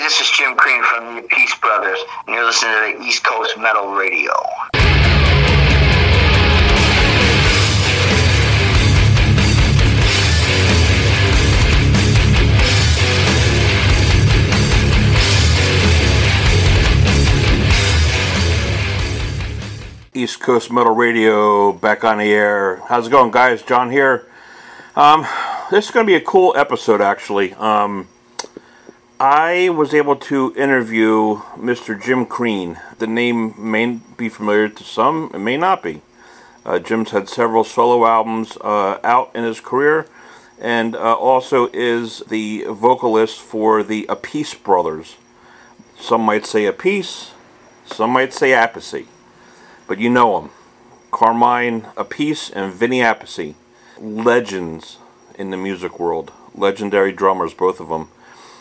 This is Jim Crean from the Appice Brothers, and you're listening to the East Coast Metal Radio. East Coast Metal Radio back on the air. How's it going, guys? John here. Um, this is going to be a cool episode, actually. Um, I was able to interview Mr. Jim Crean. The name may be familiar to some, it may not be. Uh, Jim's had several solo albums uh, out in his career, and uh, also is the vocalist for the Appice Brothers. Some might say Appice, some might say Appice but you know them. Carmine Appice and Vinny Appice, legends in the music world, legendary drummers, both of them.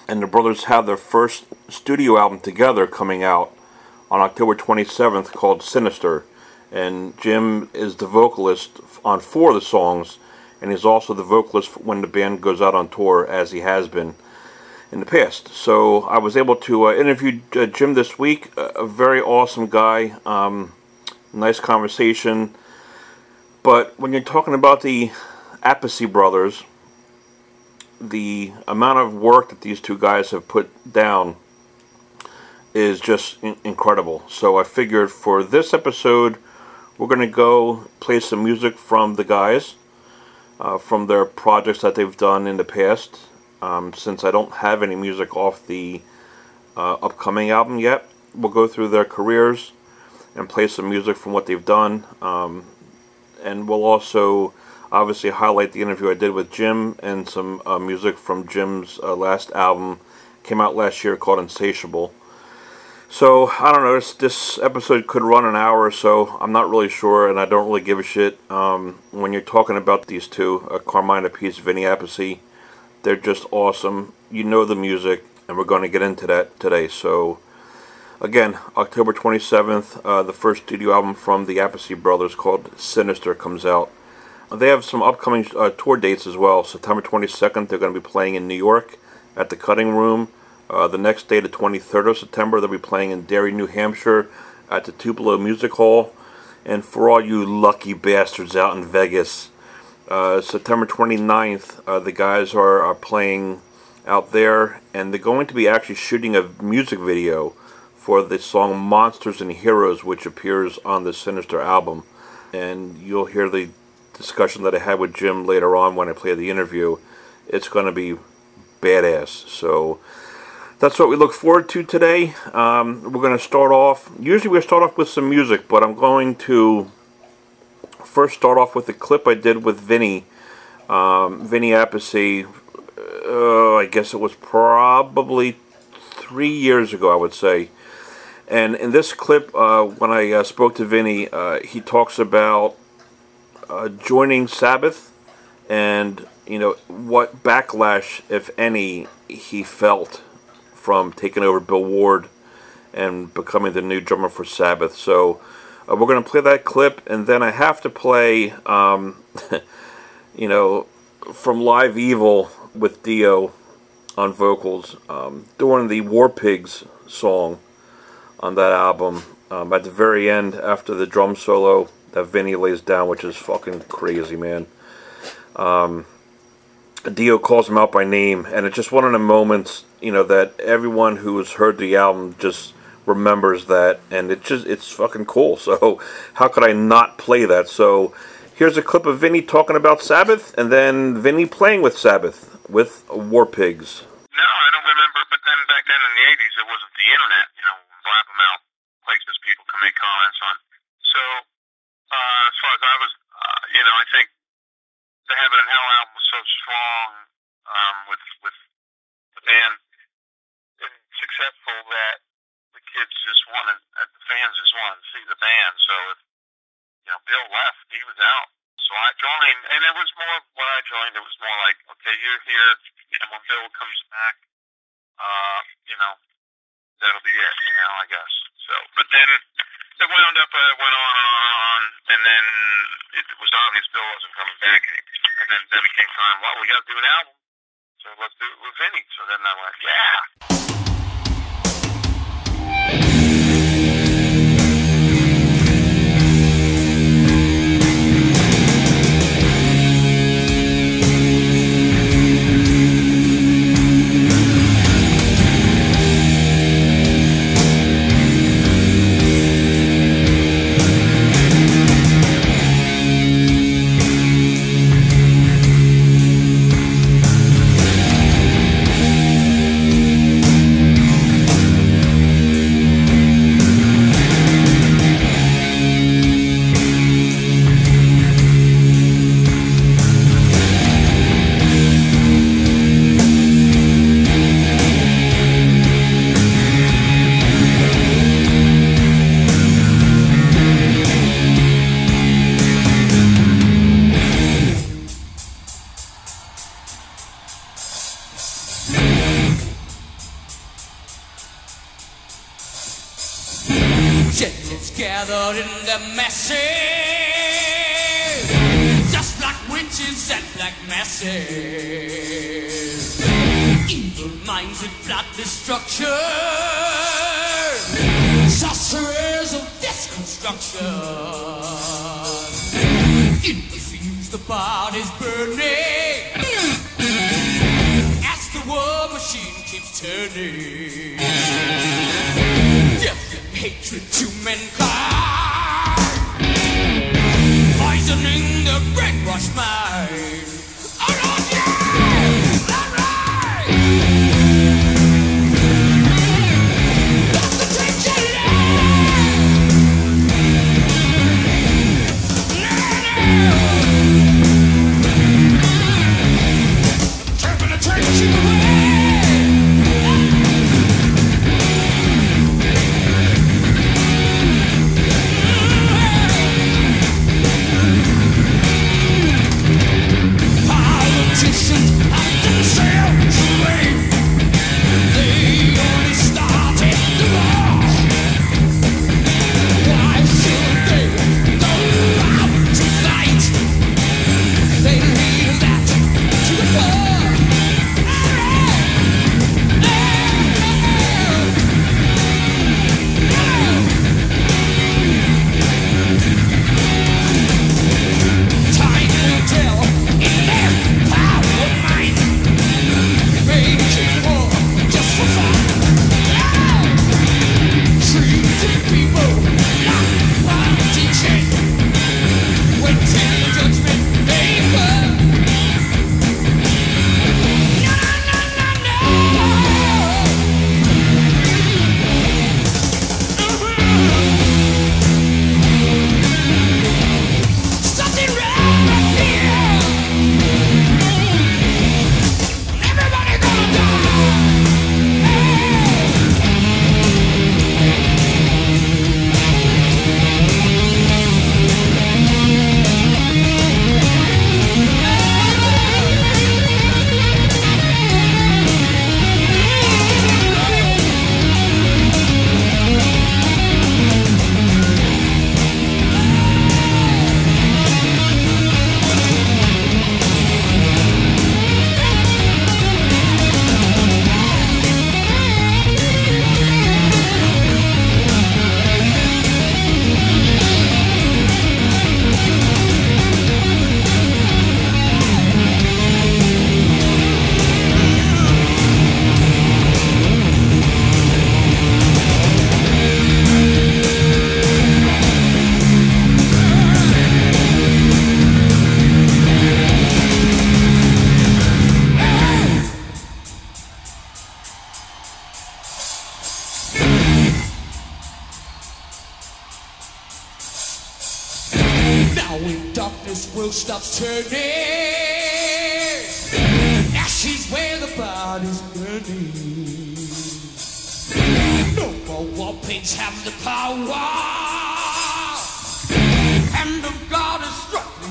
And the brothers have their first studio album together coming out on October 27th called Sinister. And Jim is the vocalist on four of the songs, and he's also the vocalist when the band goes out on tour, as he has been in the past. So I was able to uh, interview uh, Jim this week, a very awesome guy. Um, nice conversation. But when you're talking about the Appice brothers, the amount of work that these two guys have put down is just in- incredible. So I figured for this episode, we're going to go play some music from the guys, uh, from their projects that they've done in the past. Um, since I don't have any music off the uh, upcoming album yet, we'll go through their careers and play some music from what they've done. Um, and we'll also obviously highlight the interview I did with Jim and some uh, music from Jim's uh, last album, came out last year called Insatiable. So I don't know. This, this episode could run an hour or so. I'm not really sure, and I don't really give a shit. Um, when you're talking about these two, uh, Carmine Appice, Vinny Appice, they're just awesome. You know the music, and we're going to get into that today. So Again, October 27th, uh, the first studio album from the Appice Brothers called Sinister comes out. They have some upcoming uh, tour dates as well. September 22nd, they're going to be playing in New York at the Cutting Room. Uh, the next day, the 23rd of September, they'll be playing in Derry, New Hampshire at the Tupelo Music Hall. And for all you lucky bastards out in Vegas, uh, September 29th, uh, the guys are, are playing out there, and they're going to be actually shooting a music video for the song Monsters and Heroes, which appears on the Sinister album. And you'll hear the discussion that I had with Jim later on when I play the interview. It's going to be badass. So that's what we look forward to today. Um, we're going to start off, usually we start off with some music, but I'm going to first start off with a clip I did with Vinny. Um, Vinny Appice, uh, I guess it was probably three years ago, I would say. And in this clip, uh, when I uh, spoke to Vinny, uh, he talks about joining Sabbath and you know what backlash, if any, he felt from taking over Bill Ward and becoming the new drummer for Sabbath. So uh, we're going to play that clip, and then I have to play, um, you know, from Live Evil with Dio on vocals um, during the War Pigs song on that album. Um, at the very end, after the drum solo that Vinny lays down, which is fucking crazy, man. Um, Dio calls him out by name, and it's just one of the moments, you know, that everyone who's heard the album just remembers that, and it just it's fucking cool. So how could I not play that? So here's a clip of Vinny talking about Sabbath, and then Vinny playing with Sabbath with War Pigs. No, I don't remember. But then back then in the '80s, it wasn't the internet, you know blabbermouth places people can make comments on. So, uh, as far as I was, uh, you know, I think the Heaven and Hell album was so strong um, with with the band and successful that the kids just wanted, uh, the fans just wanted to see the band. So if you know Bill left, he was out. So I joined, and it was more when I joined. It was more like, okay, you're here, and when Bill comes back, uh, you know, that'll be it, you know, I guess. So, but then it wound up, uh, went on and on and on, and then it was obvious Bill wasn't coming back, and then then it came time. Well, we got to do an album, so let's do it with Vinny. So then I went, yeah. destruction. It seems the body's burning as the war machine keeps turning. Death and hatred.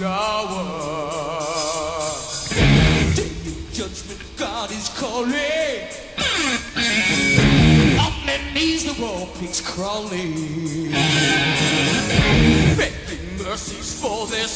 hour. Day of judgment, God is calling. On their knees, the wrong pigs crawling. Begging mercies for their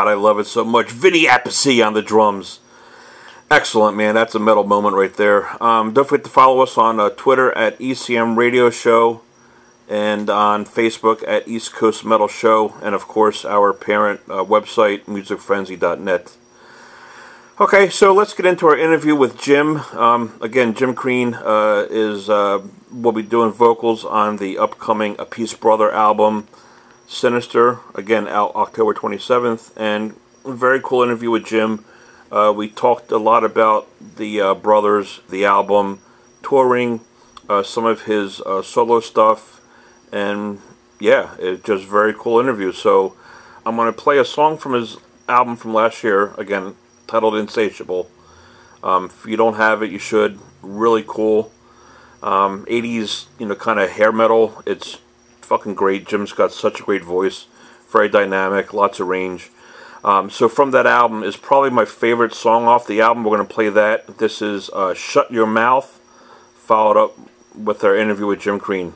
God, I love it so much. Vinny Appice on the drums. Excellent, man. That's a metal moment right there. Um, don't forget to follow us on uh, Twitter at ECM Radio Show and on Facebook at East Coast Metal Show, and of course our parent uh, website, musicfrenzy.net. Okay, so let's get into our interview with Jim. Um, again, Jim Crean uh, is uh, will be doing vocals on the upcoming Appice Brother album, Sinister. Again, out October 27th, and very cool interview with Jim. Uh, we talked a lot about the uh, brothers, the album, touring, uh, some of his uh, solo stuff, and yeah, it's just very cool interview. So I'm going to play a song from his album from last year, again titled Insatiable. Um, if you don't have it, you should. Really cool. Um, 80s, you know, kind of hair metal. It's fucking great. Jim's got such a great voice, very dynamic, lots of range. Um, so from that album is probably my favorite song off the album. We're going to play that. This is uh, "Shut Your Mouth," followed up with our interview with Jim Crean.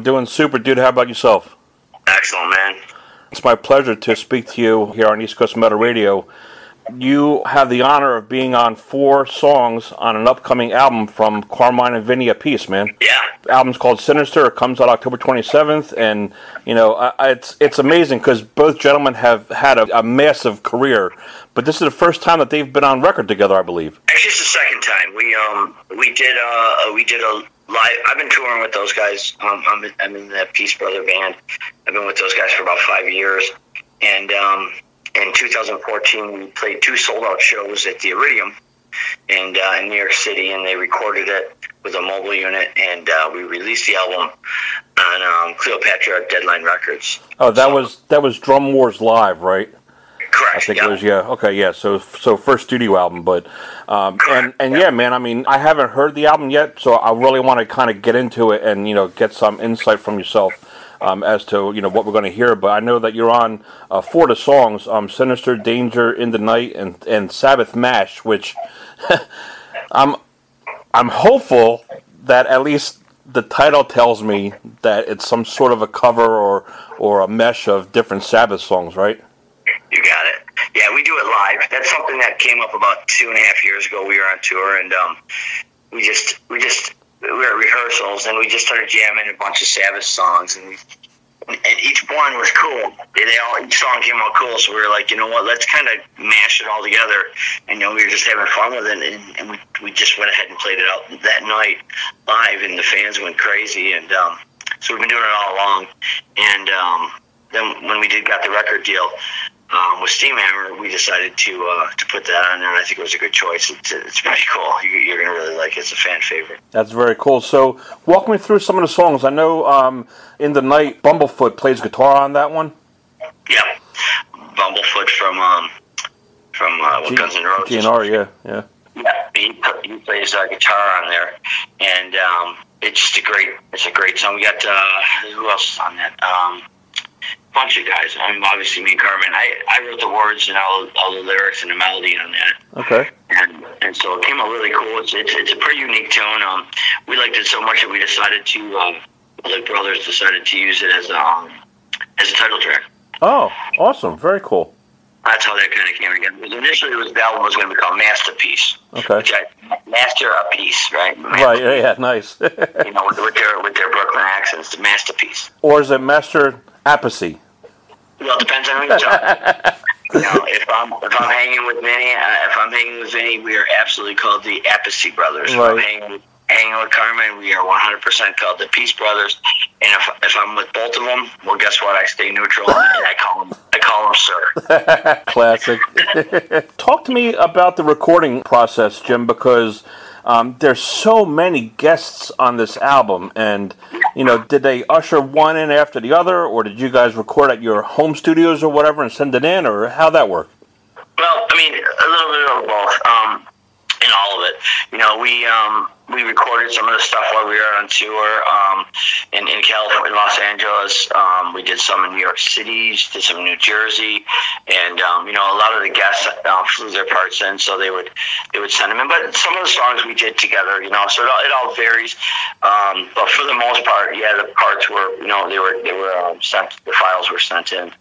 I'm doing super, dude. How about yourself? Excellent, man. It's my pleasure to speak to you here on East Coast Metal Radio. You have the honor of being on four songs on an upcoming album from Carmine and Vinny Appice, man. Yeah. The album's called Sinister. It comes out October 27th, and you know I, I- it's it's amazing because both gentlemen have had a, a massive career, but this is the first time that they've been on record together, I believe. Actually, it's the second time we um we did uh we did a live. I've been touring with those guys. Um, I'm I'm in the Appice Brother band. I've been with those guys for about five years, and um, in 2014 we played two sold out shows at the Iridium, and uh, in New York City, and they recorded it with a mobile unit, and uh, we released the album on um, Cleopatra Deadline Records. Oh, that was that was Drum Wars live, right? Correct. I think yeah. it was yeah. Okay, yeah. So so first studio album, but um, and and yeah. yeah, man. I mean, I haven't heard the album yet, so I really want to kind of get into it and you know get some insight from yourself um, as to you know what we're going to hear. But I know that you're on uh, four of the songs: um, "Sinister," "Danger," "In the Night," and and "Sabbath Mash," which I'm I'm hopeful that at least the title tells me that it's some sort of a cover or or a mesh of different Sabbath songs, right? Yeah, we do it live. That's something that came up about two and a half years ago. We were on tour, and um, we just we just we were at rehearsals, and we just started jamming a bunch of Sabbath songs, and we, and each one was cool. They they all each song came out cool, so we were like, you know what, let's kind of mash it all together. And you know, we were just having fun with it, and, and we we just went ahead and played it out that night live, and the fans went crazy, and um, so we've been doing it all along, and um, then when we did got the record deal um, with Steamhammer, we decided to uh, to put that on there, and I think it was a good choice. It's, it's pretty cool. You, you're gonna really like it. It's a fan favorite. That's very cool. So, walk me through some of the songs. I know um, in the night, Bumblefoot plays guitar on that one. Yeah, Bumblefoot from um, from uh, Guns N' Roses. GNR, yeah, yeah. Yeah, he, he plays uh, guitar on there, and um, it's just a great it's a great song. We got uh, who else is on that? Um, bunch of guys. I mean, obviously me and Carmen. I, I wrote the words and all, all the lyrics and the melody on that. Okay. and and so it came out really cool. It's it's, it's a pretty unique tone. Um, we liked it so much that we decided to, um, the brothers decided to use it as a um, as a title track. Oh, awesome. Very cool. That's how that kind of came together. Because initially, it was the album was going to be called Masterpiece, Okay. which I master a piece, right? Right, yeah, yeah, nice. You know, with, with their with their Brooklyn accents, the masterpiece. or is it Master Apathy? Well, it depends on who you're talking. You know, if I'm if I'm hanging with Vinny, uh, if I'm hanging with Vinny, we are absolutely called the Apathy Brothers. If I'm hanging with, hanging with Carmen, we are 100% called the Peace Brothers. And if if I'm with both of them, well, guess what? I stay neutral and I call them I call them sir. Classic. Talk to me about the recording process, Jim, because um, there's so many guests on this album, and you know, did they usher one in after the other, or did you guys record at your home studios or whatever and send it in, or how that work? Well, I mean, a little bit of both. Um, in all of it, you know, we um, we recorded some of the stuff while we were on tour um, in in California, in Los Angeles. Um, we did some in New York City, did some in New Jersey, and um, you know, a lot of the guests uh, flew their parts in, so they would they would send them in. But some of the songs we did together, you know, so it all, it all varies. Um, but for the most part, yeah, the parts were, you know, they were they were um, sent, the files were sent in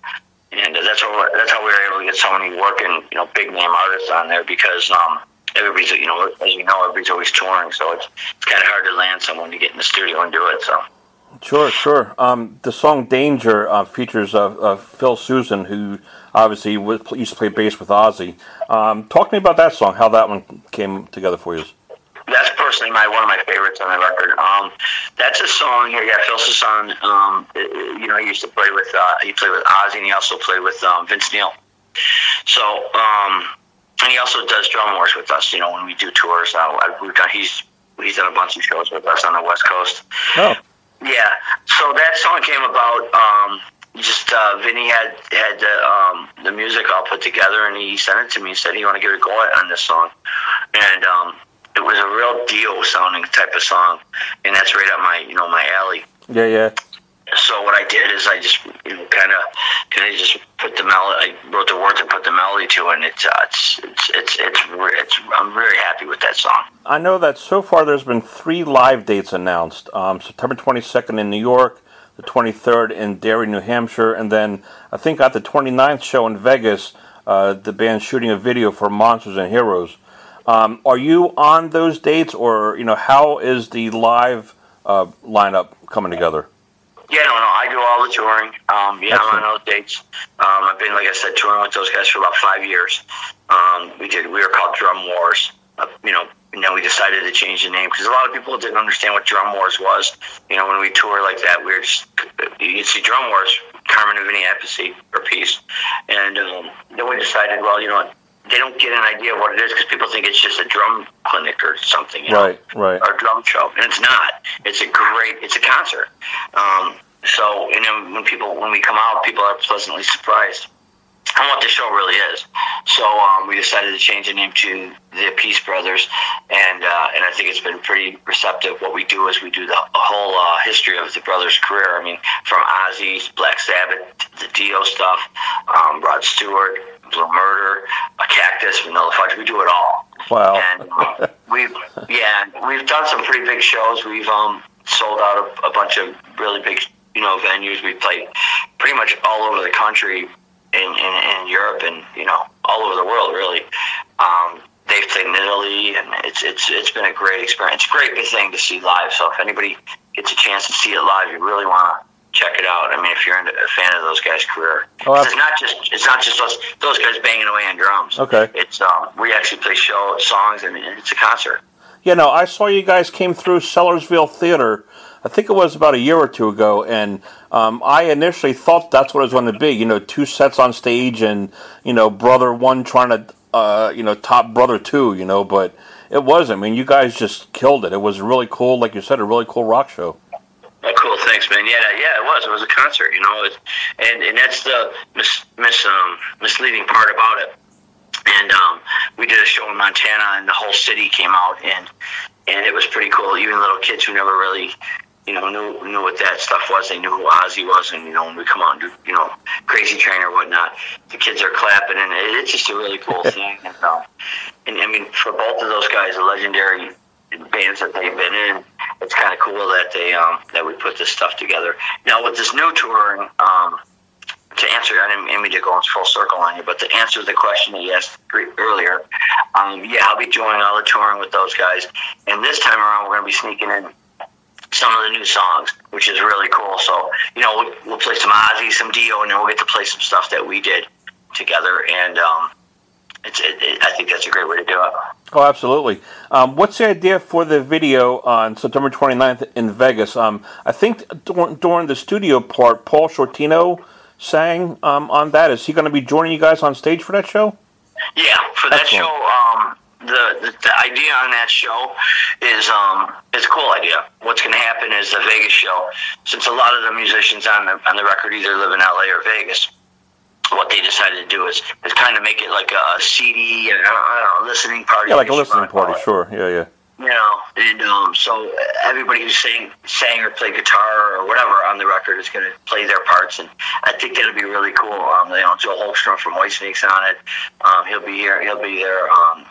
and that's how that's how we were able to get so many working, you know, big name artists on there because um, everybody's, you know, as you know, everybody's always touring, so it's it's kind of hard to land someone to get in the studio and do it. So Sure, sure. Um, the song "Danger" uh, features uh, uh, Phil Soussan, who obviously was, used to play bass with Ozzy. Um, talk to me about that song, how that one came together for you. that's personally my one of my favorites on the record. Um, that's a song here. Yeah, Phil Soussan. Um, you know, he used to play with uh, he played with Ozzy, and he also played with um, Vince Neil. So, um, and he also does drum wars with us. You know, when we do tours, uh, we've done he's he's done a bunch of shows with us on the West Coast. Oh, Yeah. So that song came about. Um, just uh, Vinny had had the, um, the music all put together, and he sent it to me. and said he want to give it a go on this song, and um, it was a real Dio sounding type of song, and that's right up my you know my alley. Yeah, yeah. So what I did is I just you know kind of kind of just put the melody. I wrote the words and put the melody to it. And it's uh, it's it's it's it's, it's I'm very happy with that song. I know that so far there's been three live dates announced. Um, September 22nd in New York, the 23rd in Derry, New Hampshire, and then I think at the 29th show in Vegas, uh, the band's shooting a video for Monsters and Heroes. Um, are you on those dates, or you know how is the live uh, lineup coming together? Yeah, no, no. I do all the touring. Um, yeah, I'm on those dates. Um, I've been, like I said, touring with those guys for about five years. Um, we did. We were called Drum Wars. Uh, you know, and then we decided to change the name because a lot of people didn't understand what Drum Wars was. You know, when we tour like that, we were just you see Drum Wars, Carmen Vinny Appice or Peace, and um, then we decided, well, you know, what, they don't get an idea of what it is because people think it's just a drum clinic or something. You know? Right, right. our drum show, and it's not. It's a great. It's a concert. Um, so, and then when people when we come out, people are pleasantly surprised on what the show really is. So um, we decided to change the name to the Appice Brothers, and uh, and I think it's been pretty receptive. What we do is we do the whole uh, history of the brothers' career. I mean, from Ozzy's Black Sabbath, the Dio stuff, um, Rod Stewart, Blue Murder, a Cactus, Vanilla Fudge. We do it all. Wow. And uh, we've yeah, we've done some pretty big shows. We've um sold out a, a bunch of really big you know venues. We played pretty much all over the country in, in, in Europe and you know all over the world really. Um, they've played in Italy, and it's it's it's been a great experience. Great big thing to see live. So if anybody gets a chance to see it live, you really want to check it out. I mean, if you're into, a fan of those guys' career, Oh, it's not just it's not just those those guys banging away on drums. Okay. It's um we actually play show songs and it's a concert. Yeah, no, I saw you guys came through Sellersville Theater. I think it was about a year or two ago, and um, I initially thought that's what it was going to be. You know, two sets on stage, and you know, brother one trying to, uh, you know, top brother two. You know, but it wasn't. I mean, you guys just killed it. It was really cool, like you said, a really cool rock show. Oh, cool, thanks, man. Yeah, yeah, it was. It was a concert, you know, it, and and that's the mis, mis um, misleading part about it. And um, we did a show in Montana, and the whole city came out, and and it was pretty cool. Even little kids who never really, you know, knew knew what that stuff was. They knew who Ozzy was, and you know, when we come out and do, you know, Crazy Train or whatnot, the kids are clapping, and it, it's just a really cool thing. And, um, and I mean, for both of those guys, the legendary bands that they've been in, it's kind of cool that they um, that we put this stuff together. Now with this new touring, um, to answer, I didn't mean to go in full circle on you, but to answer the question that you asked earlier, um, yeah, I'll be doing all the touring with those guys, and this time around we're going to be sneaking in some of the new songs, which is really cool. So you know, we'll, we'll play some Ozzy, some Dio, and then we'll get to play some stuff that we did together, and um, it's, it, it, I think that's a great way to do it. Oh, absolutely. Um, what's the idea for the video on September 29th in Vegas? Um, I think dur- during the studio part, Paul Shortino sang um, on that. Is he going to be joining you guys on stage for that show? Yeah, for that Excellent. show, um, the, the the idea on that show is um, it's a cool idea. What's going to happen is the Vegas show, since a lot of the musicians on the on the record either live in LA or Vegas. What they decided to do is is kind of make it like a CD and I don't, know listening party. Yeah, like a listening party. Sure. Yeah, yeah. You know, and um, so everybody who sang, sang or played guitar or whatever on the record is going to play their parts, and I think that'll be really cool. Um, you know, Joel Hoekstra from Whitesnake's on it. Um, he'll be here. He'll be there. Um,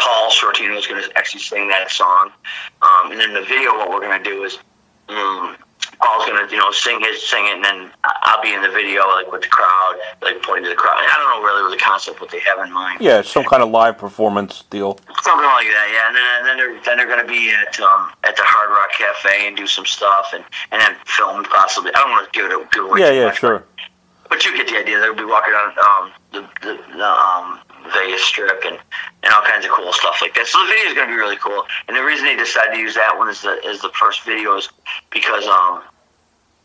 Paul Shortino is going to actually sing that song, um, and then the video. What we're going to do is um, Paul's to you know sing his sing it, and then I'll be in the video like with the crowd, like pointing to the crowd. I don't know really what the concept what they have in mind. Yeah, some kind of live performance deal. Something like that, yeah. And then, and then they're then they're going to be at um, at the Hard Rock Cafe and do some stuff, and, and then film possibly. I don't want to give it give away Yeah, yeah, much, sure. But you get the idea. They'll be walking on um, the the, the um, Vegas Strip and, and all kinds of cool stuff like that. So the video is going to be really cool. And the reason they decided to use that one as the as the first video is because um,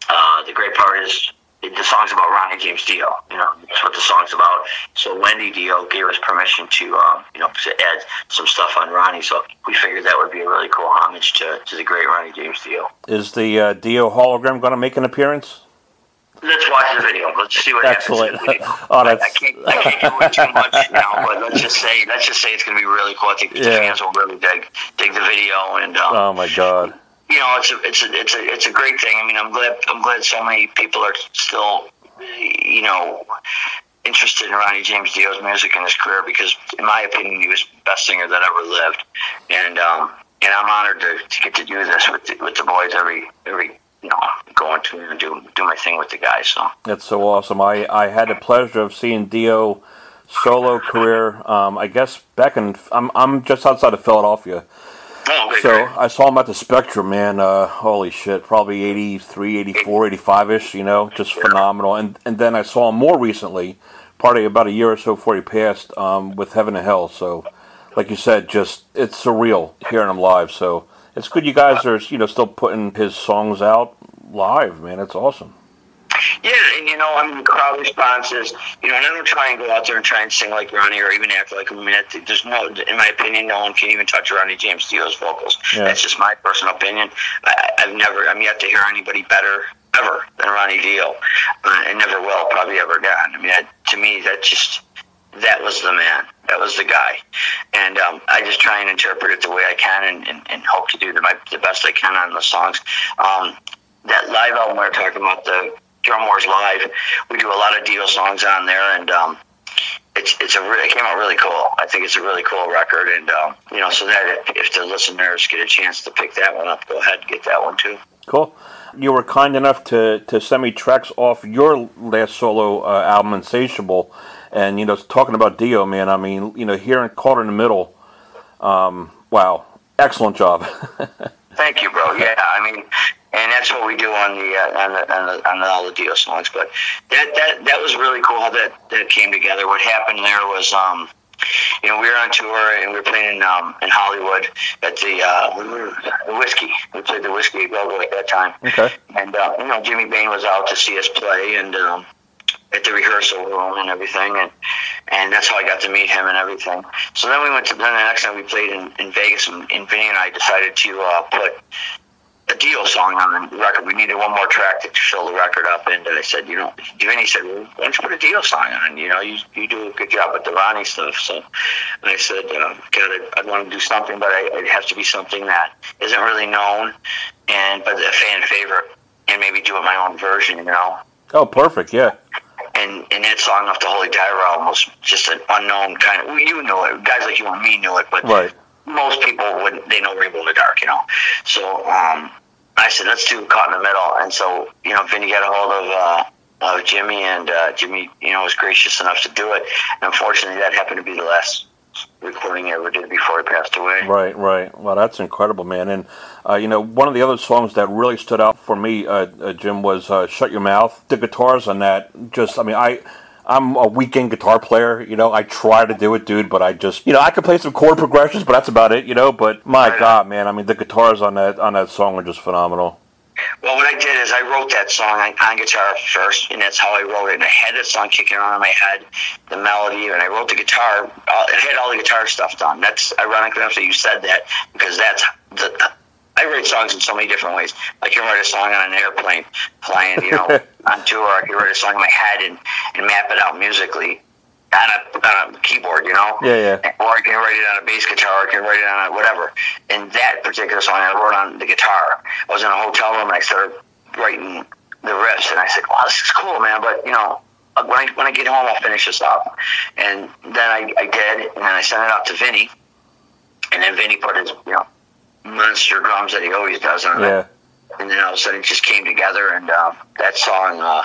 uh, the great part is the song's about Ronnie James Dio. You know, that's what the song's about. So Wendy Dio gave us permission to, um, you know, to add some stuff on Ronnie. So we figured that would be a really cool homage to, to the great Ronnie James Dio. Is the uh, Dio hologram going to make an appearance? Let's watch the video. Let's see what Excellent. happens. video. Oh, I, I can't, I can't do it too much now, but let's just say let's just say it's going to be really cool. I think the Yeah. fans will really dig dig the video, and um, Oh my god. you know, it's a it's a it's a it's a great thing. I mean, I'm glad I'm glad so many people are still, you know, interested in Ronnie James Dio's music and his career because, in my opinion, he was the best singer that ever lived, and um, and I'm honored to, to get to do this with the, with the boys every every you know going to and do do my thing with the guys. So That's so awesome. I, I had the pleasure of seeing Dio solo career. Um, I guess back in I'm I'm just outside of Philadelphia, oh, okay, so great. I saw him at the Spectrum. Man, uh, holy shit, probably 83, 84, 85 ish. You know, just phenomenal. And and then I saw him more recently, probably about a year or so before he passed, um, with Heaven and Hell. So, like you said, just it's surreal hearing him live. So it's good you guys are you know still putting his songs out live. Man, it's awesome. Yeah, and you know, I mean, the crowd response is, you know, and I don't try and go out there and try and sing like Ronnie or even act like him. I mean, there's no, in my opinion, no one can even touch Ronnie James Dio's vocals. Yeah. That's just my personal opinion. I, I've never, I'm yet to hear anybody better ever than Ronnie Dio, uh, and never will, probably ever again. I mean, that, to me, that just, that was the man. That was the guy. And um, I just try and interpret it the way I can and, and, and hope to do the, my, the best I can on the songs. Um, that live album we were talking about, the Drum Wars Live, we do a lot of Dio songs on there, and um, it's it's a it came out really cool. I think it's a really cool record, and um, you know, so that if, if the listeners get a chance to pick that one up, go ahead and get that one too. Cool. You were kind enough to, to send me tracks off your last solo uh, album, Insatiable, and you know, talking about Dio, man. I mean, you know, hearing Caught in the Middle, um, wow, excellent job. Thank you, bro. Yeah, I mean, and that's what we do on the uh, on the on, the, on all the Dio songs. But that that that was really cool how that that came together. What happened there was, um, you know, we were on tour and we were playing um, in Hollywood at the uh, the Whisky. We played the Whisky go at that time. Okay. And uh, you know, Jimmy Bain was out to see us play, and um, at the rehearsal room and everything, and and that's how I got to meet him and everything. So then we went to then the next time we played in, in Vegas, and, and Vinny and I decided to uh, put a Dio song on the record. We needed one more track to fill the record up, and I said, you know, Vinny said, well, why don't you put a Dio song on? You know, you you do a good job with the Ronnie stuff. So and I said, uh, God, I'd, I'd want to do something, but I, it has to be something that isn't really known, and but a fan favorite, and maybe do it my own version. You know oh, perfect. Yeah. and and that song off the Holy Diver album was just an unknown kind of. well, You know it, guys like you and me knew it, but Right. most people wouldn't. They know Rainbow in the Dark, you know. So um, I said, let's do Caught in the Middle, and so you know, Vinny got a hold of. Uh, of Jimmy and uh, Jimmy, you know, was gracious enough to do it. And unfortunately, that happened to be the last recording he ever did before he passed away. Right, right. Well, that's incredible, man. And uh, you know, one of the other songs that really stood out for me, uh, uh, Jim, was uh, "Shut Your Mouth." The guitars on that, just I mean, I. I'm a weekend guitar player, you know. I try to do it, dude, but I just, you know, I can play some chord progressions, but that's about it, you know. But my. God, man, I mean, the guitars on that on that song are just phenomenal. Well, what I did is I wrote that song on, on guitar first, and that's how I wrote it. And I had that song kicking around in my head, the melody, and I wrote the guitar. Uh, I had all the guitar stuff done. That's ironic enough that you said that because that's the. I write songs in so many different ways. I can write a song on an airplane, flying, you know, on tour. I can write a song in my head and, and map it out musically on a, on a keyboard, you know. Yeah, yeah. Or I can write it on a bass guitar, or I can write it on a whatever. And that particular song I wrote on the guitar. I was in a hotel room and I started writing the riffs, and I said, "Wow, this is cool, man." But you know, uh, when I when I get home, I'll finish this up. And then I, I did, and then I sent it out to Vinny, and then Vinny put his you know monster drums that he always does on Yeah. it. And then all of a sudden, it just came together, and uh, that song. Uh,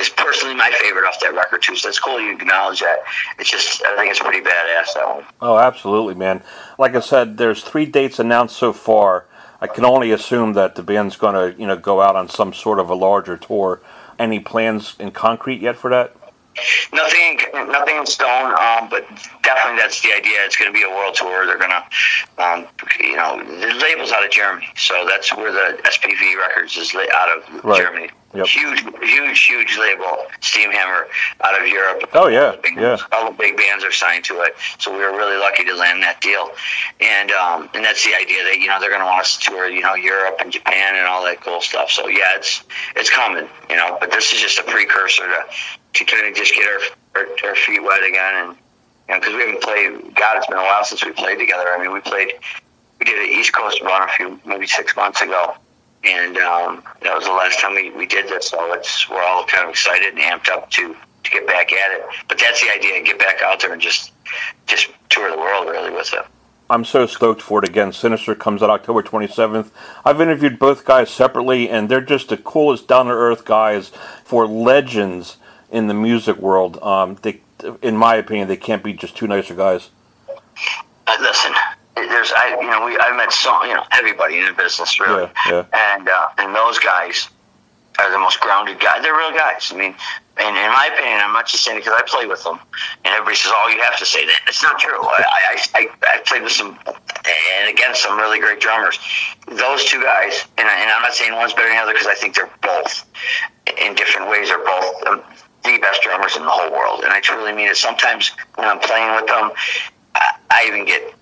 is personally my favorite off that record too, so it's cool you acknowledge that. It's just I think it's pretty badass that one. Oh, absolutely, man. Like I said, there's three dates announced so far. I can only assume that the band's going to, you know, go out on some sort of a larger tour. Any plans in concrete yet for that? Nothing, nothing in stone, um, but definitely that's the idea. It's going to be a world tour. They're going to, um, you know, the label's out of Germany, so that's where the SPV Records is out of Right. Germany. Yep. Huge, huge, huge label, Steamhammer, out of Europe. Oh, yeah, All the big, yeah. All the big bands are signed to it, so we were really lucky to land that deal. And um, and that's the idea that you know they're going to want us to tour, you know, Europe and Japan and all that cool stuff. So yeah, it's it's coming, you know. But this is just a precursor to to kind of just get our our, our feet wet again, and you know, because we haven't played. God, it's been a while since we played together. I mean, we played. We did an East Coast run a few, maybe six months ago, and um, that was the last time we, we did this. So it's we're all kind of excited and amped up to to get back at it. But that's the idea: get back out there and just just tour the world really with it. I'm so stoked for it again. Sinister comes out October 27th. I've interviewed both guys separately, and they're just the coolest, down to earth guys for legends in the music world. Um, they, in my opinion, they can't be just two nicer guys. Uh, listen, there's I you know we I met so you know everybody in the business really, Yeah, and uh, and those guys are the most grounded guys. They're real guys. I mean, and in my opinion, I'm not just saying it because I play with them, and everybody says, "Oh, you have to say that." It's not true. I I, I, I played with some and against some really great drummers. Those two guys, and, I, and I'm not saying one's better than the other because I think they're both in different ways are both um, the best drummers in the whole world, and I truly mean it. Sometimes when I'm playing with them, I, I even get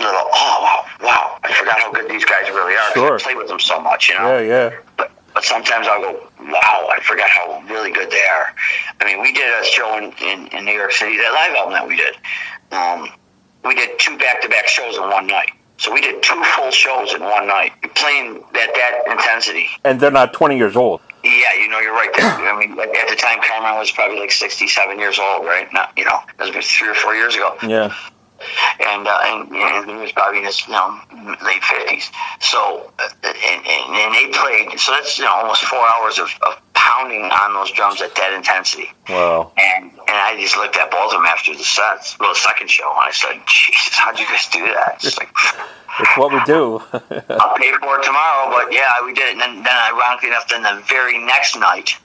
little, oh wow, wow, I forgot how good these guys really are. Sure. I play with them so much, you know. Yeah, yeah. But but sometimes I'll go, wow, I forgot how really good they are. I mean, we did a show in, in, in New York City, that live album that we did. Um, we did two back to back shows in one night. So we did two full shows in one night, playing at that intensity. And they're not 20 years old. Yeah, you know, you're right there. I mean, at at the time, Carmine was probably like 67 years old, right? Not, you know, that was three or four years ago Yeah. And uh, and, and he was probably in his you know late fifties. So uh, and, and, and they played. So that's you know almost four hours of, of pounding on those drums at that intensity. Wow. And and I just looked at both of them after the sets, well, the second show, and I said, "Jesus, how'd you guys do that?" It's like. It's what we do. I'll pay for it tomorrow, but yeah, we did it. And then, then ironically enough, then the very next night,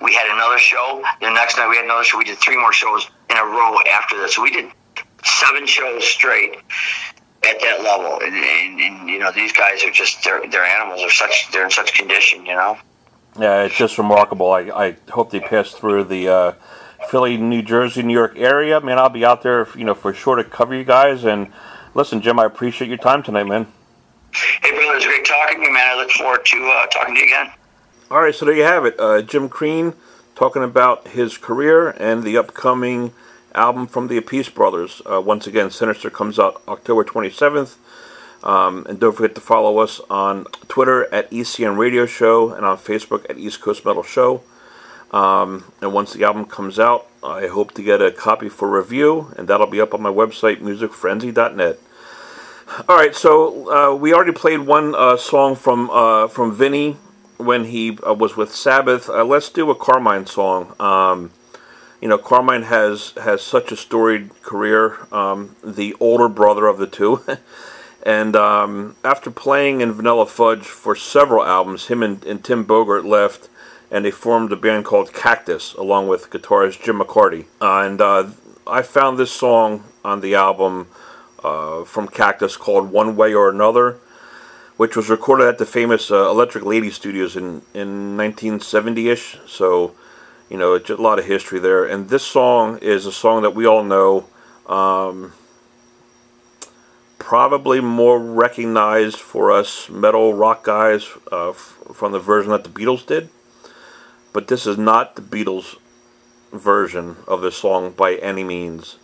we had another show. The next night, we had another show. We did three more shows in a row after this. So we did seven shows straight at that level. And, and, and you know, these guys are just, they're, they're animals. They're such, they're in such condition, you know? yeah, it's just remarkable. I, I hope they pass through the uh, Philly, New Jersey, New York area. Man, I'll be out there, you know, for sure to cover you guys. And listen, Jim, I appreciate your time tonight, man. Hey, brother, it's great talking to you, man. I look forward to uh, talking to you again. All right, so there you have it. Uh, Jim Crean talking about his career and the upcoming album from the Appice Brothers. Uh, once again, Sinister comes out October 27th. Um, and don't forget to follow us on Twitter at ECM Radio Show and on Facebook at East Coast Metal Show. Um, and once the album comes out, I hope to get a copy for review, and that'll be up on my website, musicfrenzy.net. All right, so uh, we already played one uh, song from uh, from Vinny when he uh, was with Sabbath. Uh, let's do a Carmine song. Um, you know, Carmine has has such a storied career. Um, the older brother of the two, and um, after playing in Vanilla Fudge for several albums, him and, and Tim Bogert left, and they formed a band called Cactus along with guitarist Jim McCarty. Uh, and uh, I found this song on the album uh, from Cactus called One Way or Another, which was recorded at the famous uh, Electric Lady Studios in, in 1970 ish. So, you know, a lot of history there. And this song is a song that we all know. Um, probably more recognized for us metal rock guys uh, f- from the version that the Beatles did. But this is not the Beatles version of this song by any means.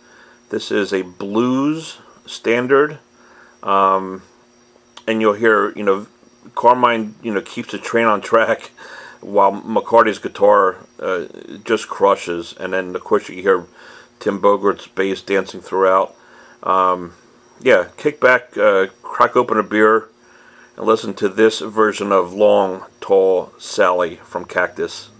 This is a blues standard, um, and you'll hear, you know, Carmine, you know, keeps the train on track, while McCarty's guitar uh, just crushes, and then of course you hear Tim Bogert's bass dancing throughout. Um, yeah, kick back, uh, crack open a beer, and listen to this version of Long, Tall Sally from Cactus.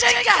Preaching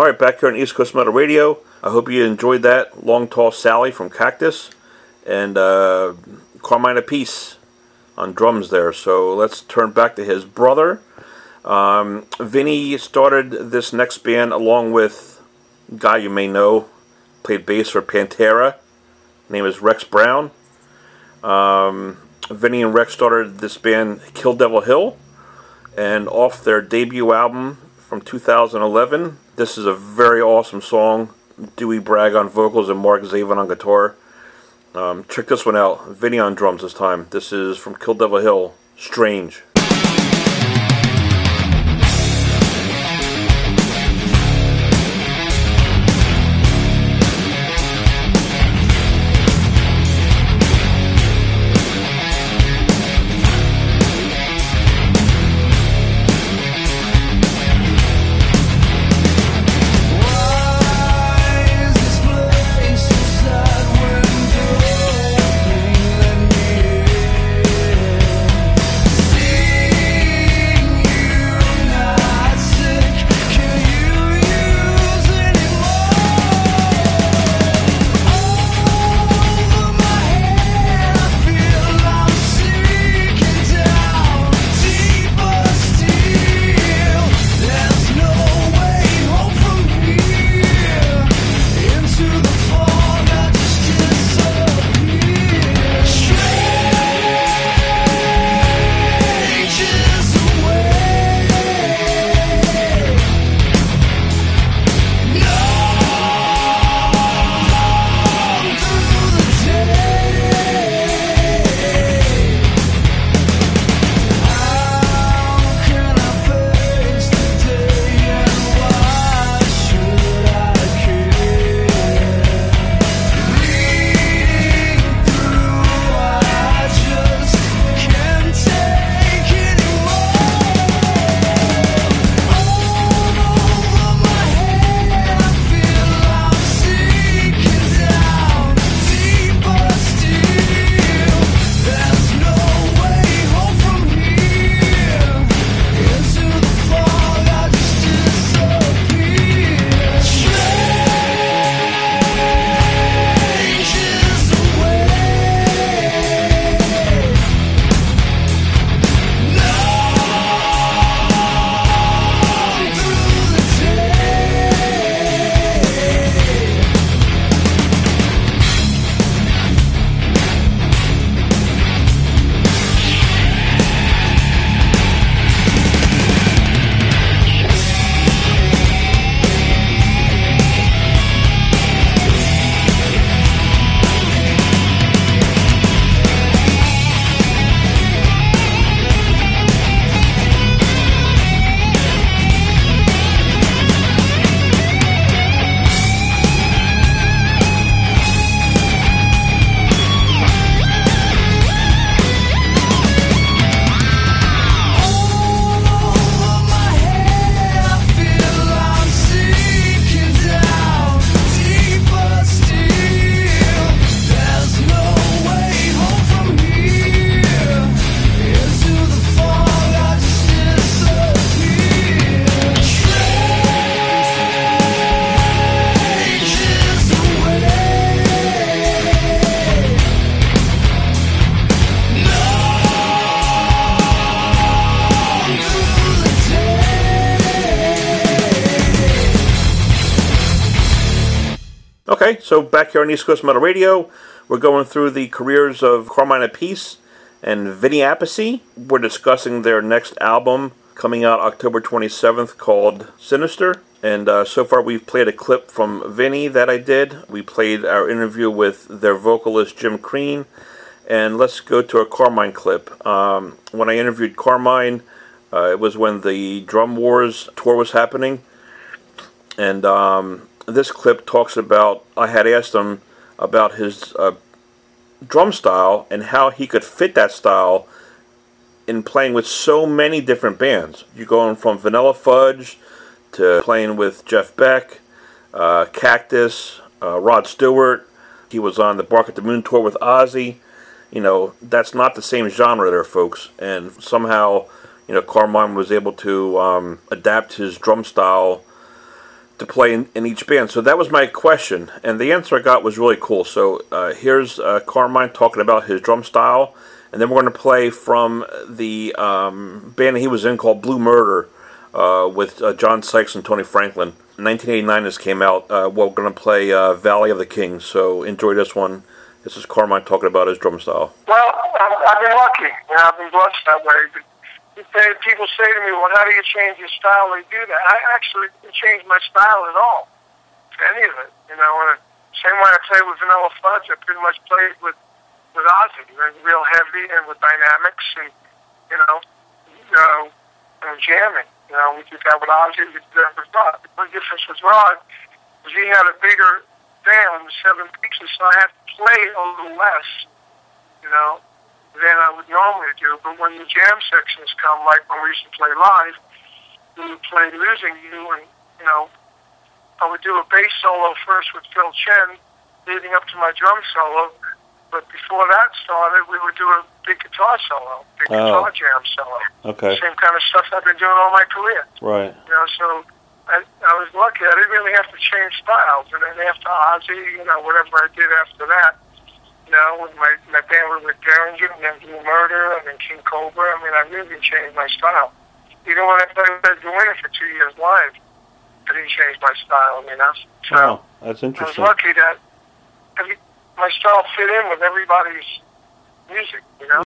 All right, back here on East Coast Metal Radio. I hope you enjoyed that. Long Tall Sally from Cactus and uh, Carmine Appice on drums there. So let's turn back to his brother. Um, Vinny started this next band along with guy you may know, played bass for Pantera. Name is Rex Brown. Um, Vinny and Rex started this band Kill Devil Hill, and off their debut album from 2011, this is a very awesome song. Dewey Bragg on vocals and Mark Zavon on guitar. Um, check this one out. Vinny on drums this time. This is from Kill Devil Hill. Strange. Okay, so back here on East Coast Metal Radio, we're going through the careers of Carmine Appice and Vinny Appice. We're discussing their next album coming out October 27th called Sinister. And uh, so far, we've played a clip from Vinny that I did. We played our interview with their vocalist Jim Crean. And let's go to a Carmine clip. Um, when I interviewed Carmine, uh, it was when the Drum Wars tour was happening. And um, this clip talks about I had asked him about his uh, drum style and how he could fit that style in playing with so many different bands. You're going from Vanilla Fudge to playing with Jeff Beck, uh, Cactus, uh, Rod Stewart. He was on the Bark at the Moon tour with Ozzy. You know, that's not the same genre there, folks. And somehow, you know, Carmine was able to um, adapt his drum style to play in, in, each band. So that was my question, and the answer I got was really cool. So uh, here's uh, Carmine talking about his drum style, and then we're going to play from the um, band he was in called Blue Murder uh, with uh, John Sykes and Tony Franklin. 1989 this came out. Uh, we're going to play uh, Valley of the Kings. So enjoy this one. This is Carmine talking about his drum style. Well, I've been lucky. You know, I've been blessed that way. People say to me, "Well, how do you change your style?" They do that. I actually didn't change my style at all, any of it. You know, and same way I played with Vanilla Fudge, I pretty much played with with Ozzy, real heavy and with dynamics, and you know, you know, and jamming. You know, we did that with Ozzy. We did that with Rod. The only difference with Rod was he had a bigger band, seven pieces, so I had to play a little less. You know, than I would normally do. But when the jam sections come, like when we used to play live, we would play Losing You, and, you know, I would do a bass solo first with Phil Chen, leading up to my drum solo. But before that started, we would do a big guitar solo, big Oh. guitar jam solo. Okay. Same kind of stuff I've been doing all my career. Right. You know, so I, I was lucky. I didn't really have to change styles. And then after Ozzy, you know, whatever I did after that, know, with my, my band was with Derringer and then Blue Murder and then King Cobra. I mean, I really changed my style. Even when I played with Winner for two years live, I didn't change my style, you know. So Oh, that's I was lucky that every, my style fit in with everybody's music, you know.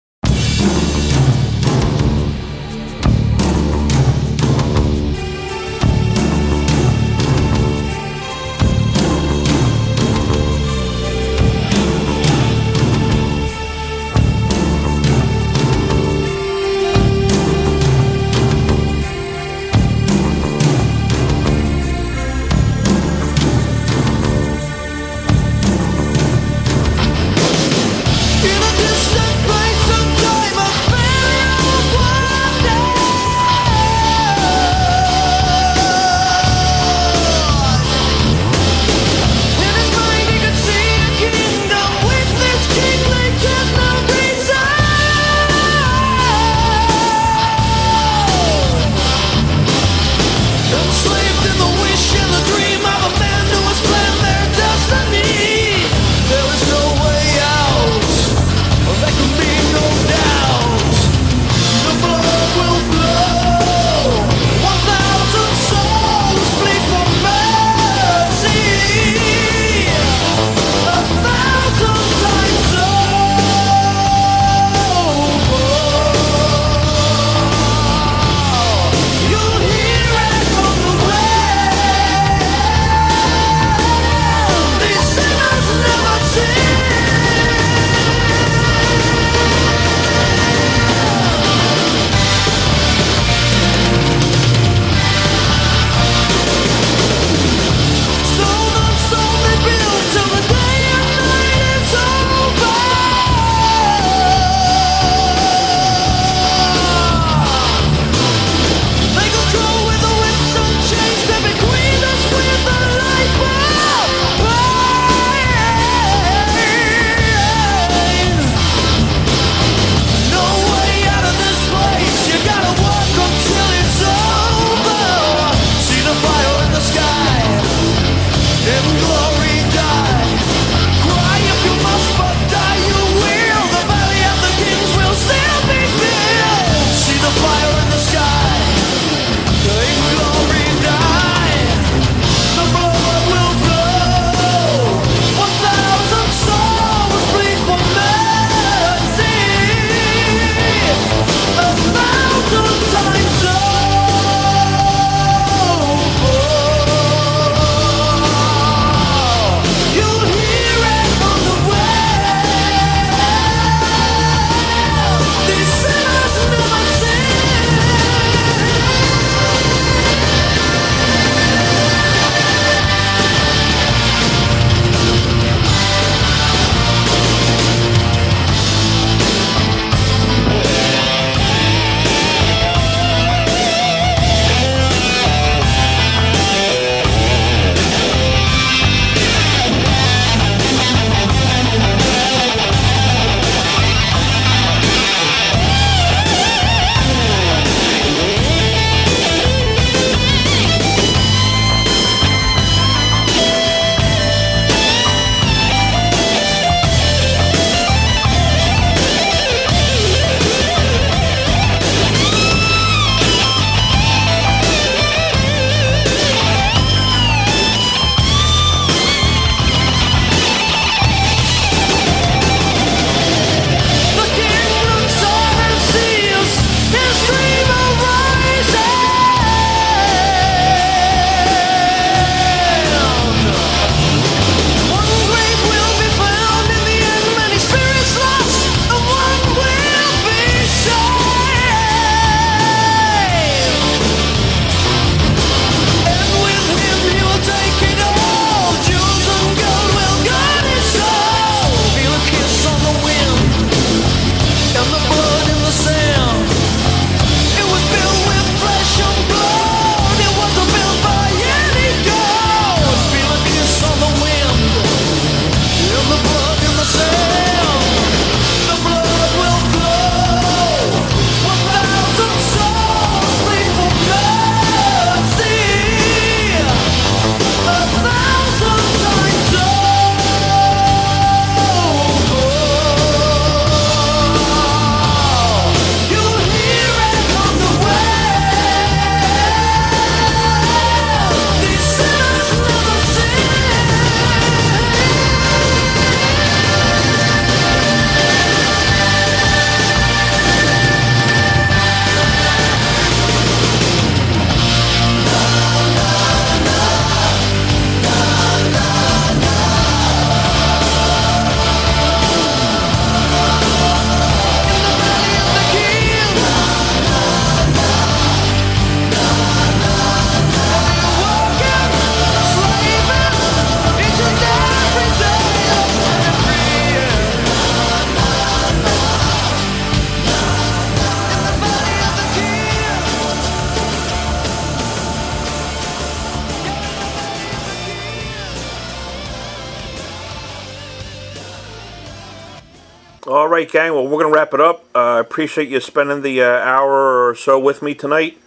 Right, gang. Well, we're going to wrap it up. Uh, I appreciate you spending the uh, hour or so with me tonight.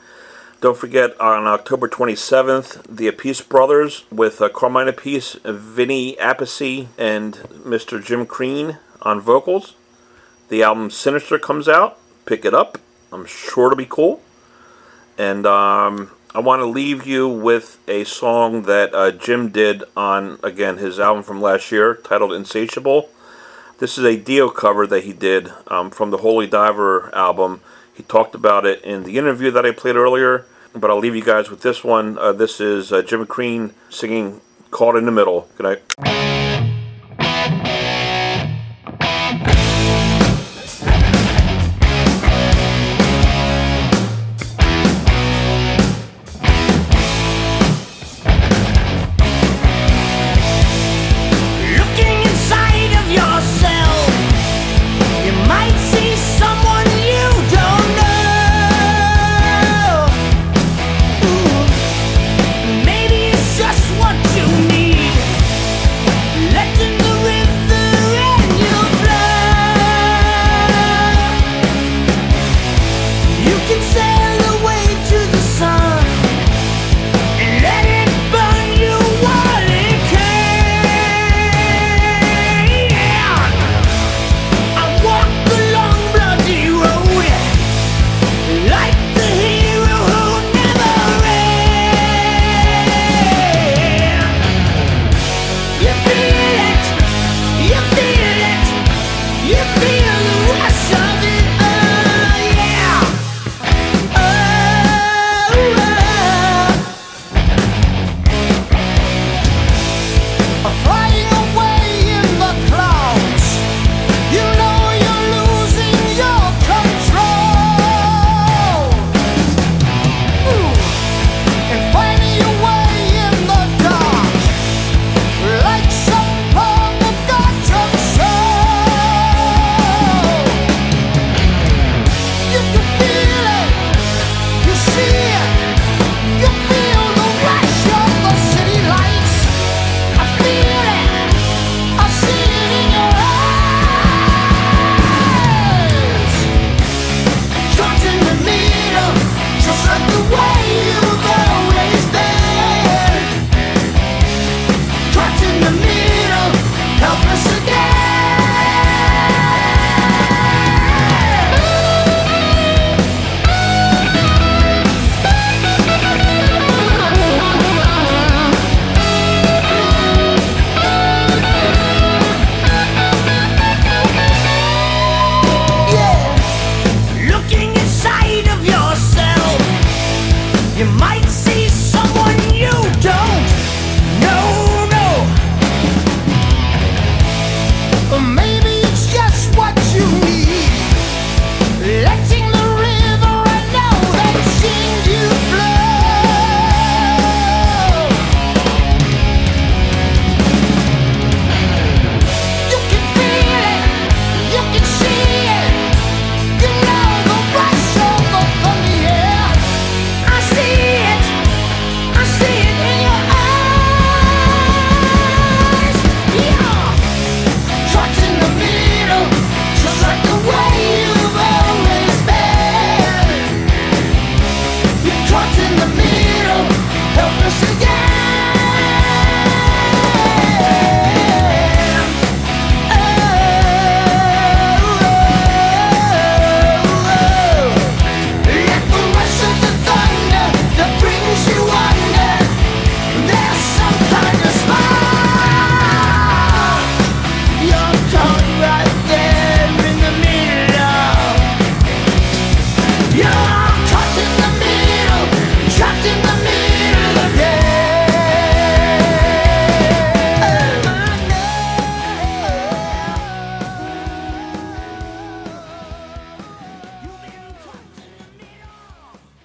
Don't forget on October 27th, the Appice Brothers with uh, Carmine Appice, Vinny Appice, and Mr. Jim Crean on vocals. The album Sinister comes out. Pick it up. I'm sure it'll be cool. And um, I want to leave you with a song that uh, Jim did on, again, his album from last year titled Insatiable. This is a Dio cover that he did um, from the Holy Diver album. He talked about it in the interview that I played earlier, but I'll leave you guys with this one. Uh, this is uh, Jim Crean singing Caught in the Middle. Good night.